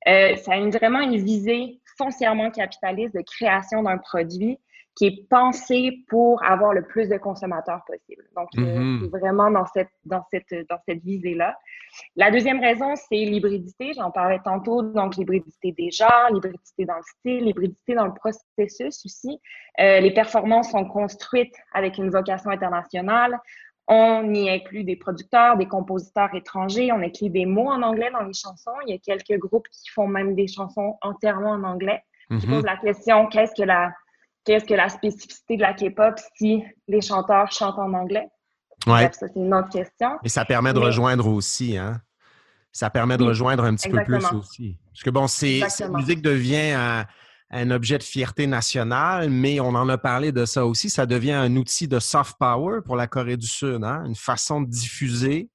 Ça a une, vraiment une visée foncièrement capitaliste de création d'un produit qui est pensé pour avoir le plus de consommateurs possible. Donc, mm-hmm. c'est vraiment dans cette, dans cette, dans cette visée-là. La deuxième raison, c'est l'hybridité. J'en parlais tantôt. Donc, l'hybridité des genres, l'hybridité dans le style, l'hybridité dans le processus aussi. Euh, les performances sont construites avec une vocation internationale. On y inclut des producteurs, des compositeurs étrangers. On inclut des mots en anglais dans les chansons. Il y a quelques groupes qui font même des chansons entièrement en anglais. Je mm-hmm. pose la question, qu'est-ce que la qu'est-ce que la spécificité de la K-pop si les chanteurs chantent en anglais? Ouais. ça, c'est une autre question. Et ça permet de rejoindre aussi, hein? Ça permet de rejoindre un petit peu plus aussi. Parce que bon, c'est, cette musique devient un, un, objet de fierté nationale, mais on en a parlé de ça aussi. Ça devient un outil de soft power pour la Corée du Sud, hein? Une façon de diffuser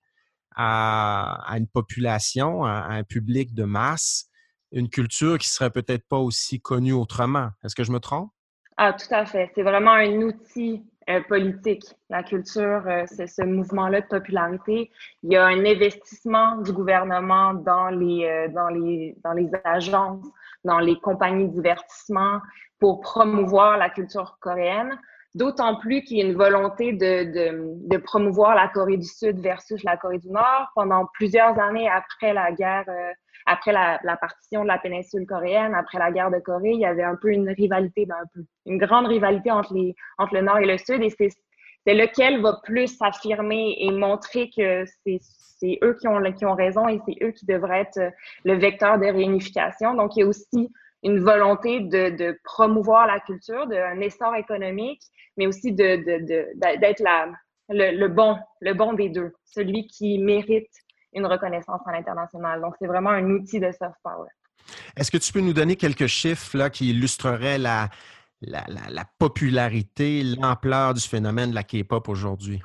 à, à une population, à, à un public de masse, une culture qui serait peut-être pas aussi connue autrement. Est-ce que je me trompe? Ah, tout à fait. C'est vraiment un outil euh, politique, la culture, euh, c'est ce mouvement-là de popularité. Il y a un investissement du gouvernement dans les, euh, dans les, dans les agences, dans les compagnies de divertissement pour promouvoir la culture coréenne. D'autant plus qu'il y a une volonté de, de, de, promouvoir la Corée du Sud versus la Corée du Nord. Pendant plusieurs années après la guerre, après la, la, partition de la péninsule coréenne, après la guerre de Corée, il y avait un peu une rivalité, ben un peu, une grande rivalité entre, les, entre le Nord et le Sud. Et c'est lequel va plus s'affirmer et montrer que c'est eux qui ont, qui ont raison et c'est eux qui devraient être le vecteur de réunification. Donc, il y a aussi une volonté de, promouvoir la culture, d'un essor économique, mais aussi d'être de, le, le, bon, le bon des deux, celui qui mérite une reconnaissance à l'international. Donc, c'est vraiment un outil de soft power. Est-ce que tu peux nous donner quelques chiffres qui illustreraient la, la, popularité, l'ampleur du phénomène de la K-pop aujourd'hui?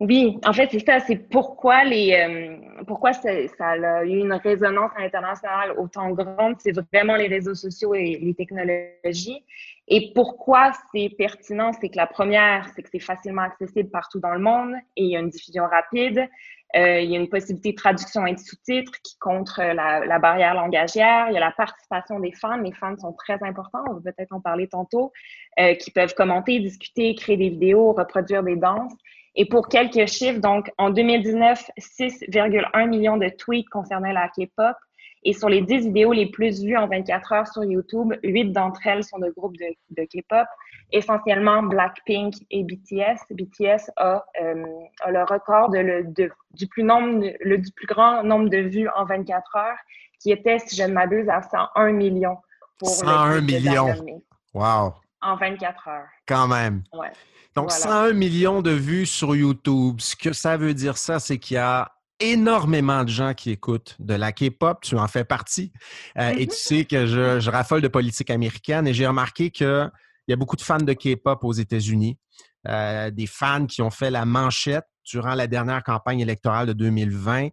Oui, en fait, c'est ça. C'est pourquoi les euh, pourquoi ça, ça, a eu une résonance internationale autant grande. C'est vraiment les réseaux sociaux et les technologies. Et pourquoi c'est pertinent, c'est que la première, c'est que c'est facilement accessible partout dans le monde et il y a une diffusion rapide. Euh, il y a une possibilité de traduction et de sous-titres qui contre la, la, barrière langagière. Il y a la participation des fans. Les fans sont très importants. On va peut-être en parler tantôt. Euh, qui peuvent commenter, discuter, créer des vidéos, reproduire des danses. Et pour quelques chiffres, donc en 2019, 6,1 millions de tweets concernaient la K-pop. Et sur les 10 vidéos les plus vues en 24 heures sur YouTube, 8 d'entre elles sont de groupes de, de K-pop, essentiellement Blackpink et BTS. BTS a, euh, a le record de le, de, du, plus nombre, le, du plus grand nombre de vues en 24 heures, qui était, si je ne m'abuse, à 101 millions. Pour 101 millions. Wow. En 24 heures. Quand même. Ouais. Donc, voilà. 101 millions de vues sur YouTube. Ce que ça veut dire, ça, c'est qu'il y a énormément de gens qui écoutent de la K-pop, tu en fais partie, euh, et tu sais que je, je, raffole de politique américaine et j'ai remarqué qu'il y a beaucoup de fans de K-pop aux États-Unis, euh, des fans qui ont fait la manchette durant la dernière campagne électorale de 2020,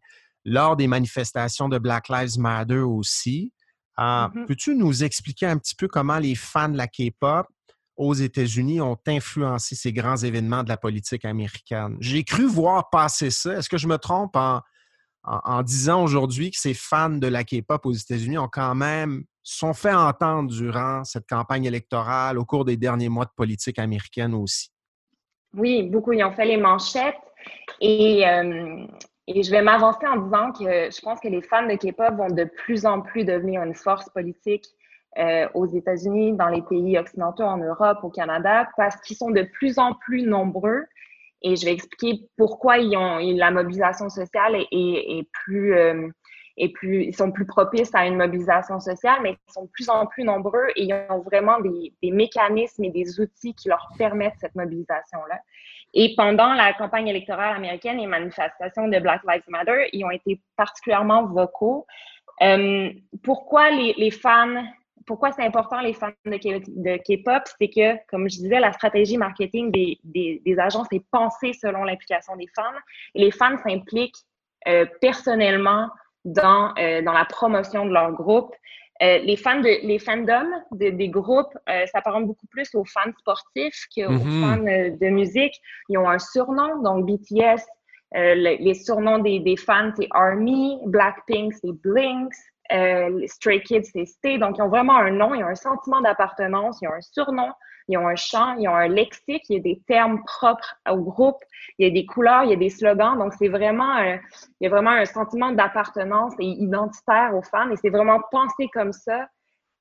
lors des manifestations de Black Lives Matter aussi. Euh, mm -hmm. Peux-tu nous expliquer un petit peu comment les fans de la K-pop aux États-Unis ont influencé ces grands événements de la politique américaine. J'ai cru voir passer ça. Est-ce que je me trompe en, en, disant aujourd'hui que ces fans de la K-pop aux États-Unis ont quand même sont fait entendre durant cette campagne électorale au cours des derniers mois de politique américaine aussi? Oui, beaucoup. Ils ont fait les manchettes et, euh, et je vais m'avancer en disant que je pense que les fans de K-pop vont de plus en plus devenir une force politique euh, aux États-Unis, dans les pays occidentaux, en Europe, au Canada, parce qu'ils sont de plus en plus nombreux. Et je vais expliquer pourquoi ils ont, la mobilisation sociale est, plus, euh, est plus, ils sont plus propices à une mobilisation sociale, mais ils sont de plus en plus nombreux et ils ont vraiment des, mécanismes et des outils qui leur permettent cette mobilisation-là. Et pendant la campagne électorale américaine, les manifestations de Black Lives Matter, ils ont été particulièrement vocaux. Euh, pourquoi les, les fans pourquoi c'est important les fans de K-pop, c'est que, comme je disais, la stratégie marketing des, des, des agences est pensée selon l'implication des fans. Et les fans s'impliquent euh, personnellement dans, euh, dans la promotion de leur groupe. Euh, les fans de les fandoms de, des groupes euh, s'apparentent beaucoup plus aux fans sportifs qu'aux mm -hmm. fans euh, de musique. Ils ont un surnom, donc BTS. Le, les surnoms des, des fans, c'est ARMY, Blackpink, c'est Blinks, euh, Stray Kids, c'est Stay. Donc, ils ont vraiment un nom, ils ont un sentiment d'appartenance, ils ont un surnom, ils ont un chant, ils ont un lexique, il y a des termes propres au groupe, il y a des couleurs, il y a des slogans. Donc, c'est vraiment, un, il y a vraiment un sentiment d'appartenance et identitaire aux fans. Et c'est vraiment pensé comme ça.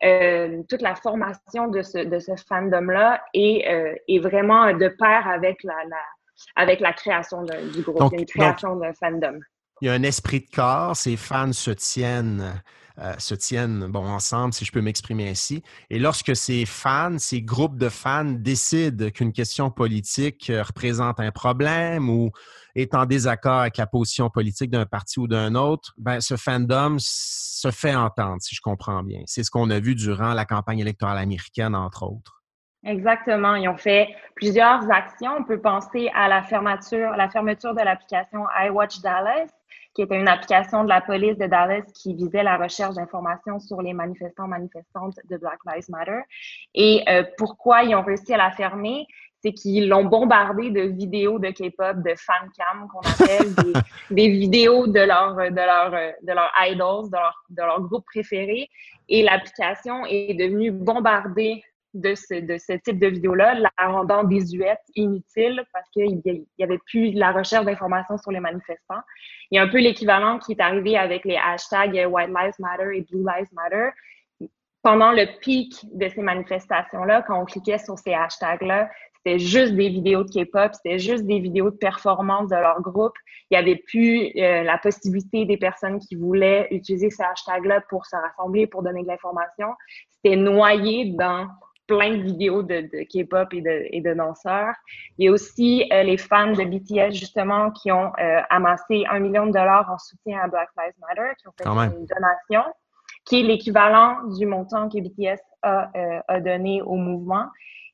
Euh, toute la formation de ce, de ce fandom-là est, euh, est vraiment de pair avec la, la, avec la création de, du groupe, donc, une création d'un fandom il y a un esprit de corps, ces fans se tiennent, euh, se tiennent bon, ensemble, si je peux m'exprimer ainsi. Et lorsque ces fans, ces groupes de fans décident qu'une question politique euh, représente un problème ou est en désaccord avec la position politique d'un parti ou d'un autre, ben, ce fandom se fait entendre, si je comprends bien. C'est ce qu'on a vu durant la campagne électorale américaine, entre autres. Exactement. Ils ont fait plusieurs actions. On peut penser à la fermeture, la fermeture de l'application iWatch Dallas, qui était une application de la police de Dallas qui visait la recherche d'informations sur les manifestants manifestantes de Black Lives Matter. Et euh, pourquoi ils ont réussi à la fermer? c'est qu'ils l'ont bombardé de vidéos de K-pop, de fan cam qu'on appelle, des, vidéos de leur, de leur, de leur idols, de leur, de leur groupe préféré. Et l'application est devenue bombardée de ce, type de vidéo-là, la rendant désuète, inutile, parce qu'il n'y avait plus la recherche d'informations sur les manifestants. Il y a un peu l'équivalent qui est arrivé avec les hashtags White Lives Matter et Blue Lives Matter. Pendant le pic de ces manifestations-là, quand on cliquait sur ces hashtags-là, c'était juste des vidéos de K-pop, c'était juste des vidéos de performance de leur groupe. Il n'y avait plus euh, la possibilité des personnes qui voulaient utiliser ces hashtags-là pour se rassembler, pour donner de l'information. C'était noyé dans plein de vidéos de, K-pop et de, et de, danseurs. Il y a aussi euh, les fans de BTS, justement, qui ont euh, amassé un million de dollars en soutien à Black Lives Matter, qui ont fait une donation, qui est l'équivalent du montant que BTS a, euh, a, donné au mouvement.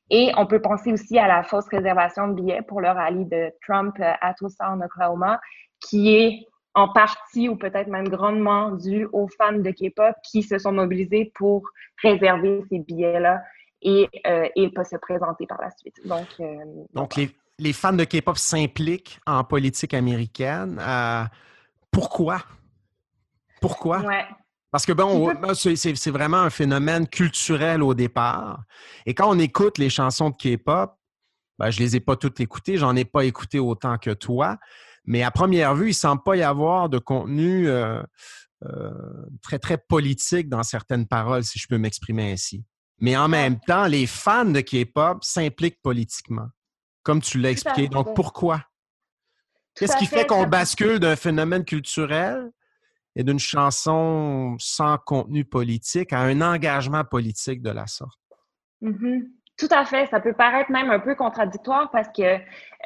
Et on peut penser aussi à la fausse réservation de billets pour le rallye de Trump à Tulsa, en Oklahoma, qui est en partie ou peut-être même grandement dû aux fans de K-pop qui se sont mobilisés pour réserver ces billets-là et, euh, et se présenter par la suite. Donc, euh, donc les, les, fans de K-pop s'impliquent en politique américaine. Euh, pourquoi? Pourquoi? Parce que bon, c'est vraiment un phénomène culturel au départ. Et quand on écoute les chansons de K-pop, ben, je ne les ai pas toutes écoutées, j'en ai pas écouté autant que toi, mais à première vue, il ne semble pas y avoir de contenu très, très politique dans certaines paroles, si je peux m'exprimer ainsi. Mais en même temps, les fans de K-pop s'impliquent politiquement, comme tu l'as expliqué. Donc, pourquoi? Qu'est-ce qui fait, qu'on bascule d'un phénomène culturel et d'une chanson sans contenu politique à un engagement politique de la sorte? Mm-hmm. Tout à fait. Ça peut paraître même un peu contradictoire parce que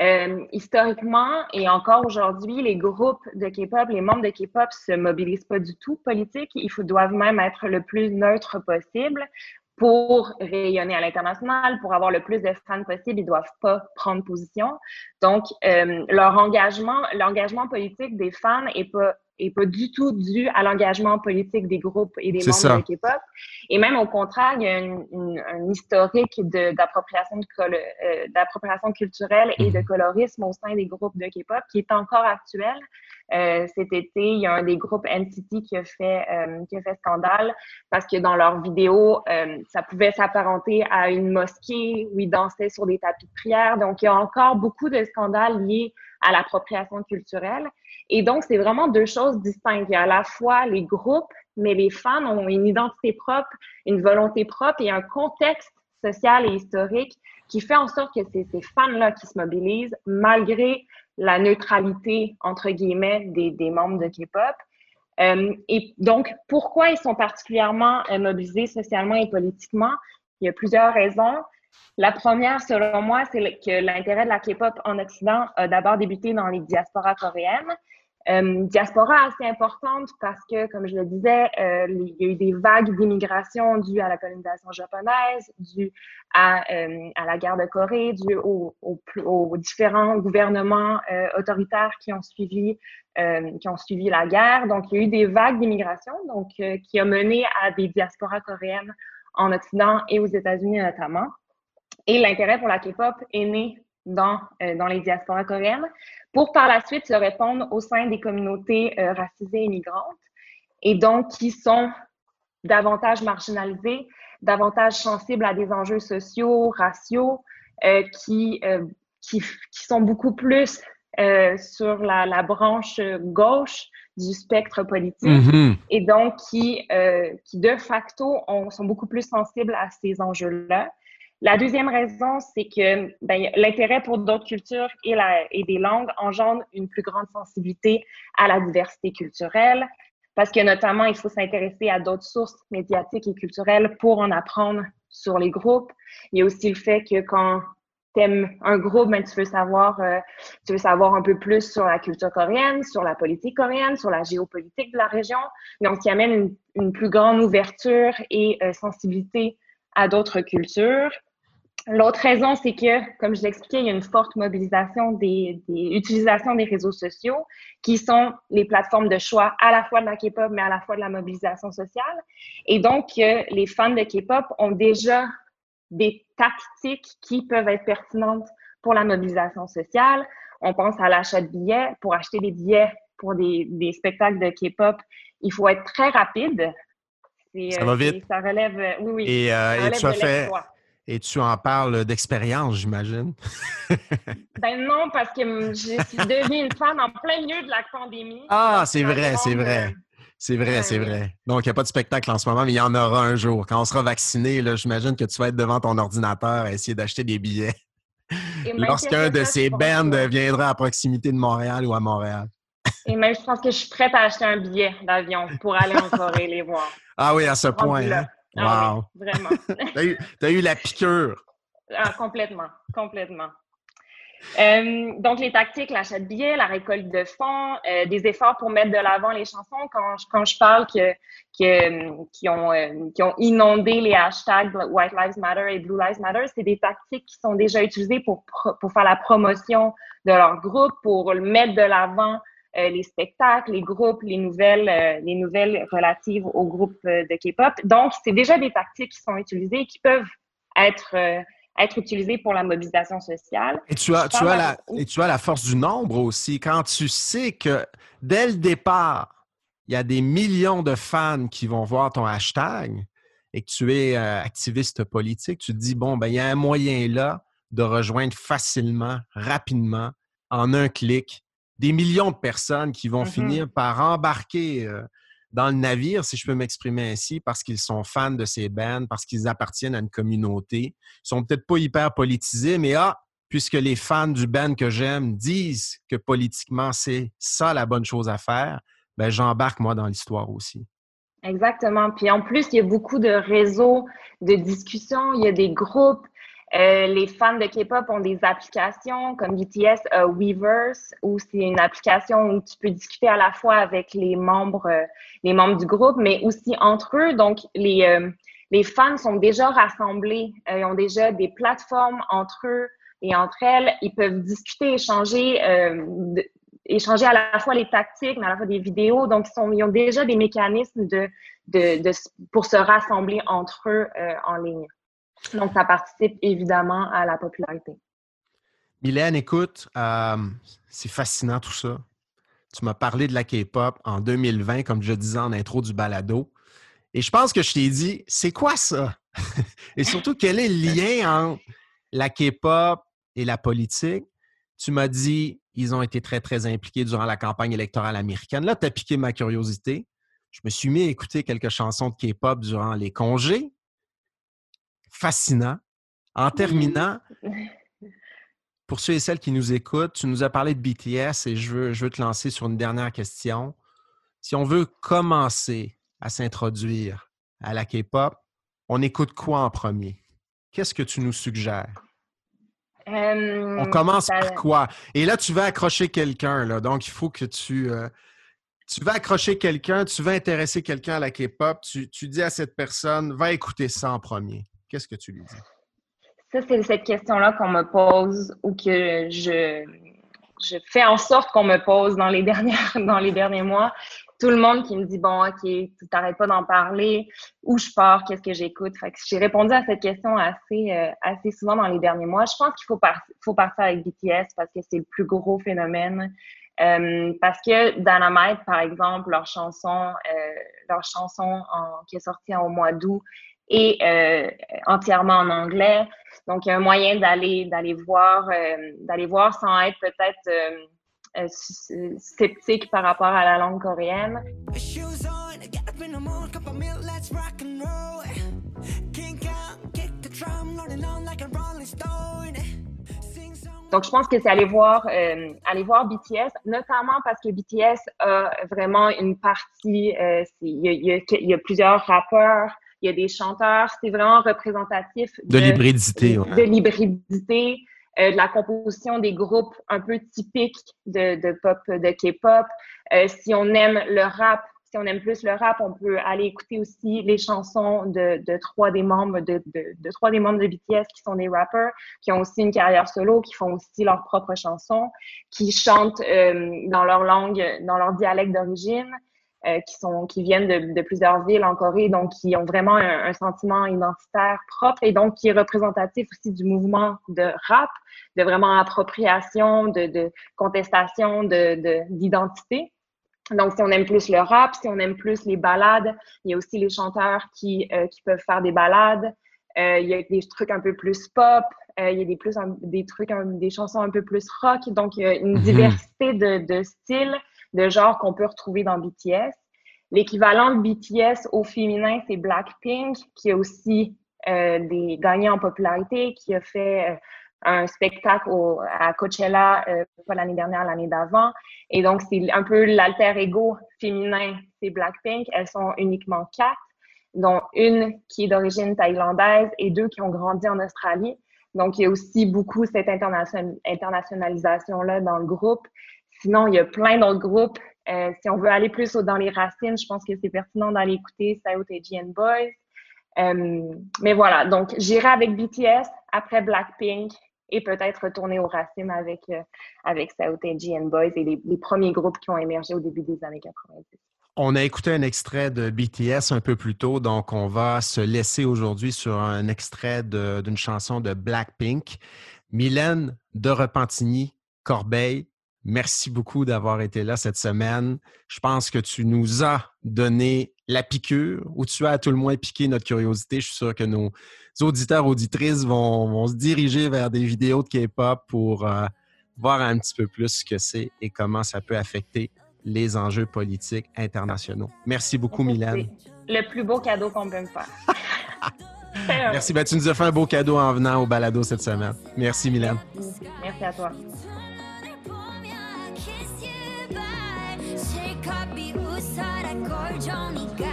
euh, historiquement et encore aujourd'hui, les groupes de K-pop, les membres de K-pop se mobilisent pas du tout politique. Ils doivent même être le plus neutre possible pour rayonner à l'international, pour avoir le plus de fans possible, ils doivent pas prendre position. Donc, euh, leur engagement, l'engagement politique des fans est pas est pas du tout dû à l'engagement politique des groupes et des membres de K-pop. Et même au contraire, il y a une, une, un historique d'appropriation euh, culturelle et de mhm. colorisme au sein des groupes de K-pop qui est encore actuel. Euh, cet été, il y a un des groupes NCT qui a fait, euh, qui a fait scandale parce que dans leurs vidéos, euh, ça pouvait s'apparenter à une mosquée où ils dansaient sur des tapis de prière. Donc, il y a encore beaucoup de scandales liés à l'appropriation culturelle. Et donc, c'est vraiment deux choses distinctes. Il y a à la fois les groupes, mais les fans ont une identité propre, une volonté propre et un contexte social et historique qui fait en sorte que c'est ces fans-là qui se mobilisent malgré la neutralité, entre guillemets, des, membres de K-pop. Euh, et donc, pourquoi ils sont particulièrement euh, mobilisés socialement et politiquement? Il y a plusieurs raisons. La première, selon moi, c'est que l'intérêt de la K-pop en Occident a d'abord débuté dans les diasporas coréennes. Euh, diaspora assez importante parce que, comme je le disais, euh, il y a eu des vagues d'immigration dues à la colonisation japonaise, dues à, euh, la guerre de Corée, dues aux, aux, différents gouvernements autoritaires qui ont suivi qui ont suivi la guerre. Donc, il y a eu des vagues d'immigration, donc qui a mené à des diasporas coréennes en Occident et aux États-Unis notamment. Et l'intérêt pour la K-pop est né dans, dans les diasporas coréennes pour par la suite se répondre au sein des communautés euh, racisées et migrantes et donc qui sont davantage marginalisées, davantage sensibles à des enjeux sociaux, raciaux, euh, qui, euh, qui, qui, sont beaucoup plus sur la, la, branche gauche du spectre politique mm-hmm. et donc qui, qui de facto sont beaucoup plus sensibles à ces enjeux-là. La deuxième raison, c'est que ben, l'intérêt pour d'autres cultures et, la, et des langues engendre une plus grande sensibilité à la diversité culturelle, parce que notamment, il faut s'intéresser à d'autres sources médiatiques et culturelles pour en apprendre sur les groupes. Il y a aussi le fait que quand tu aimes un groupe, ben, tu veux savoir, euh, tu veux savoir un peu plus sur la culture coréenne, sur la politique coréenne, sur la géopolitique de la région. Donc, il amène une, une plus grande ouverture et euh, sensibilité à d'autres cultures. L'autre raison, c'est que, comme je l'expliquais, il y a une forte mobilisation des, des utilisations des réseaux sociaux qui sont les plateformes de choix à la fois de la K-pop, mais à la fois de la mobilisation sociale. Et donc, les fans de K-pop ont déjà des tactiques qui peuvent être pertinentes pour la mobilisation sociale. On pense à l'achat de billets. Pour acheter des billets pour des, des spectacles de K-pop, il faut être très rapide. Ça va vite. Ça relève, oui, oui. Et, et tu as fait, et tu en parles d'expérience, j'imagine? ben non, parce que je suis devenue une fan en plein milieu de la pandémie. Ah, c'est vrai, c'est vrai. C'est vrai, c'est vrai. Donc, il n'y a pas de spectacle en ce moment, mais il y en aura un jour. Quand on sera vacciné, j'imagine que tu vas être devant ton ordinateur à essayer d'acheter des billets. Lorsqu'un de ces bands viendra à proximité de Montréal ou à Montréal. Et même, je pense que je suis prête à acheter un billet d'avion pour aller en Corée les voir. Ah oui, à ce point. Hein? Ah, vraiment. tu as, eu la piqûre. Ah, complètement, complètement. Euh, donc, les tactiques, l'achat de billets, la récolte de fonds, euh, des efforts pour mettre de l'avant les chansons. Quand je, quand je parle que, que, qui, ont, euh, qui ont inondé les hashtags White Lives Matter et Blue Lives Matter, c'est des tactiques qui sont déjà utilisées pour, pour faire la promotion de leur groupe, pour mettre de l'avant les spectacles, les groupes, les nouvelles, euh, les nouvelles relatives au groupe euh, de K-pop. Donc, c'est déjà des tactiques qui sont utilisées et qui peuvent être être utilisées pour la mobilisation sociale. Et tu as, tu as la, et tu as la force du nombre aussi. Quand tu sais que dès le départ, il y a des millions de fans qui vont voir ton hashtag et que tu es activiste politique, tu te dis, bon, ben, il y a un moyen là de rejoindre facilement, rapidement, en un clic, des millions de personnes qui vont mmh finir par embarquer dans le navire, si je peux m'exprimer ainsi, parce qu'ils sont fans de ces bands, parce qu'ils appartiennent à une communauté. Ils sont peut-être pas hyper politisés, mais ah, puisque les fans du band que j'aime disent que politiquement c'est ça la bonne chose à faire, ben j'embarque moi dans l'histoire aussi. Exactement. Puis en plus, il y a beaucoup de réseaux de discussion, il y a des groupes, euh, les fans de K-pop ont des applications comme BTS euh, Weverse, où c'est une application où tu peux discuter à la fois avec les membres, euh, les membres du groupe, mais aussi entre eux. Donc, les, les fans sont déjà rassemblés. ils ont déjà des plateformes entre eux et entre elles. Ils peuvent discuter, échanger, échanger à la fois les tactiques, mais à la fois des vidéos. Donc, ils, ont déjà des mécanismes de, de pour se rassembler entre eux en ligne. Donc, ça participe évidemment à la popularité. Mylène, écoute, euh, c'est fascinant tout ça. Tu m'as parlé de la K-pop en 2020, comme je disais en intro du balado. Et je pense que je t'ai dit, c'est quoi ça? et surtout, quel est le lien entre la K-pop et la politique? Tu m'as dit, ils ont été très, très impliqués durant la campagne électorale américaine. Là, tu as piqué ma curiosité. Je me suis mis à écouter quelques chansons de K-pop durant les congés fascinant. En terminant, pour ceux et celles qui nous écoutent, tu nous as parlé de BTS et je veux, je veux te lancer sur une dernière question. Si on veut commencer à s'introduire à la K-pop, on écoute quoi en premier? Qu'est-ce que tu nous suggères? on commence par quoi? Et là, tu vas accrocher quelqu'un, donc il faut que tu, euh, tu vas accrocher quelqu'un, tu vas intéresser quelqu'un à la K-pop, tu, tu dis à cette personne, va écouter ça en premier. Qu'est-ce que tu lui dis? Ça, c'est cette question-là qu'on me pose ou que je, je fais en sorte qu'on me pose dans les, dernières, dans les derniers mois. Tout le monde qui me dit, bon, OK, tu t'arrêtes pas d'en parler, où je pars, qu'est-ce que j'écoute? J'ai répondu à cette question assez, euh, assez souvent dans les derniers mois. Je pense qu'il faut, faut partir avec BTS parce que c'est le plus gros phénomène. Euh, parce que Dynamite, par exemple, leur chanson, euh, leur chanson qui est sortie au mois d'août, et euh, entièrement en anglais. Donc, il y a un moyen d'aller d'aller voir euh, d'aller voir sans être peut-être euh, sceptique par rapport à la langue coréenne. Donc, je pense que c'est aller voir, aller voir BTS, notamment parce que BTS a vraiment une partie, il y, y, a plusieurs rappeurs il y a des chanteurs, c'est vraiment représentatif de, l'hybridité. De, l'hybridité, euh, de la composition des groupes un peu typiques de, de pop, de K-pop. Euh, si on aime le rap, si on aime plus le rap, on peut aller écouter aussi les chansons de, de trois des membres de, de, trois des membres de BTS qui sont des rappers, qui ont aussi une carrière solo, qui font aussi leurs propres chansons, qui chantent euh, dans leur langue, dans leur dialecte d'origine. Euh, qui sont qui viennent de, plusieurs villes en Corée, donc qui ont vraiment un, sentiment identitaire propre et donc qui est représentatif aussi du mouvement de rap, de vraiment appropriation, de, de contestation de d'identité. Donc, si on aime plus le rap, si on aime plus les ballades, il y a aussi les chanteurs qui, euh, qui peuvent faire des ballades. Euh, il y a des trucs un peu plus pop, euh, il y a des, plus, des trucs, des chansons un peu plus rock. Donc, il y a une mhm. diversité de, de styles, de genres qu'on peut retrouver dans BTS. L'équivalent de BTS au féminin, c'est Blackpink, qui a aussi euh, gagnants en popularité, qui a fait euh, un spectacle à Coachella, euh, l'année dernière, l'année d'avant. Et donc, c'est un peu l'alter ego féminin, c'est Blackpink. Elles sont uniquement quatre, dont une qui est d'origine thaïlandaise et deux qui ont grandi en Australie. Donc, il y a aussi beaucoup cette internationalisation-là dans le groupe. Sinon, il y a plein d'autres groupes. Euh, si on veut aller plus dans les racines, je pense que c'est pertinent d'aller écouter et Boys. Euh, mais voilà, donc j'irai avec BTS, après Blackpink et peut-être retourner aux racines avec, euh, avec Boys et les, les premiers groupes qui ont émergé au début des années 90. On a écouté un extrait de BTS un peu plus tôt, donc on va se laisser aujourd'hui sur un extrait d'une chanson de Blackpink. Mylène de Repentigny, Corbeil, merci beaucoup d'avoir été là cette semaine. Je pense que tu nous as donné la piqûre, ou tu as à tout le moins piqué notre curiosité. Je suis sûr que nos auditeurs, auditrices vont, se diriger vers des vidéos de K-pop pour euh, voir un petit peu plus ce que c'est et comment ça peut affecter les enjeux politiques internationaux. Merci beaucoup, Mylène. Le plus beau cadeau qu'on peut me faire. Merci. Ben, tu nous as fait un beau cadeau en venant au balado cette semaine. Merci, Mylène. Merci à toi. Johnny Girl.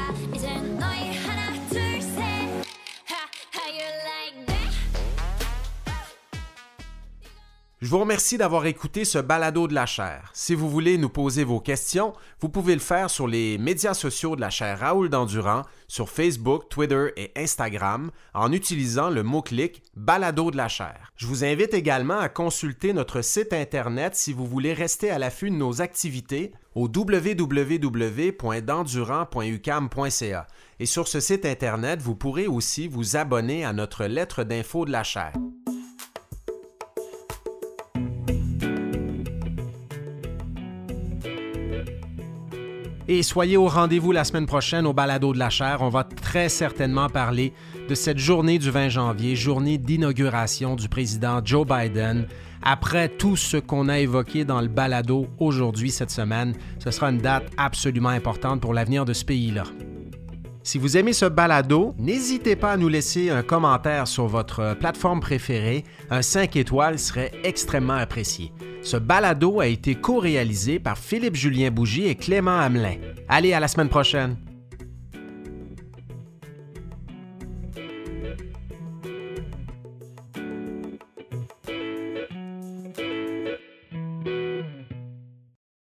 Je vous remercie d'avoir écouté ce balado de la chaire. Si vous voulez nous poser vos questions, vous pouvez le faire sur les médias sociaux de la chaire Raoul Dandurand, sur Facebook, Twitter et Instagram, en utilisant le mot-clic balado de la chaire. Je vous invite également à consulter notre site Internet si vous voulez rester à l'affût de nos activités au www.dandurand.ucam.ca. Et sur ce site Internet, vous pourrez aussi vous abonner à notre lettre d'info de la chaire. Et soyez au rendez-vous la semaine prochaine au Balado de la Chair. On va très certainement parler de cette journée du 20 janvier, journée d'inauguration du président Joe Biden. Après tout ce qu'on a évoqué dans le balado aujourd'hui, cette semaine, ce sera une date absolument importante pour l'avenir de ce pays-là. Si vous aimez ce balado, n'hésitez pas à nous laisser un commentaire sur votre plateforme préférée. Un 5 étoiles serait extrêmement apprécié. Ce balado a été co-réalisé par Philippe Julien Bougie et Clément Hamelin. Allez, à la semaine prochaine!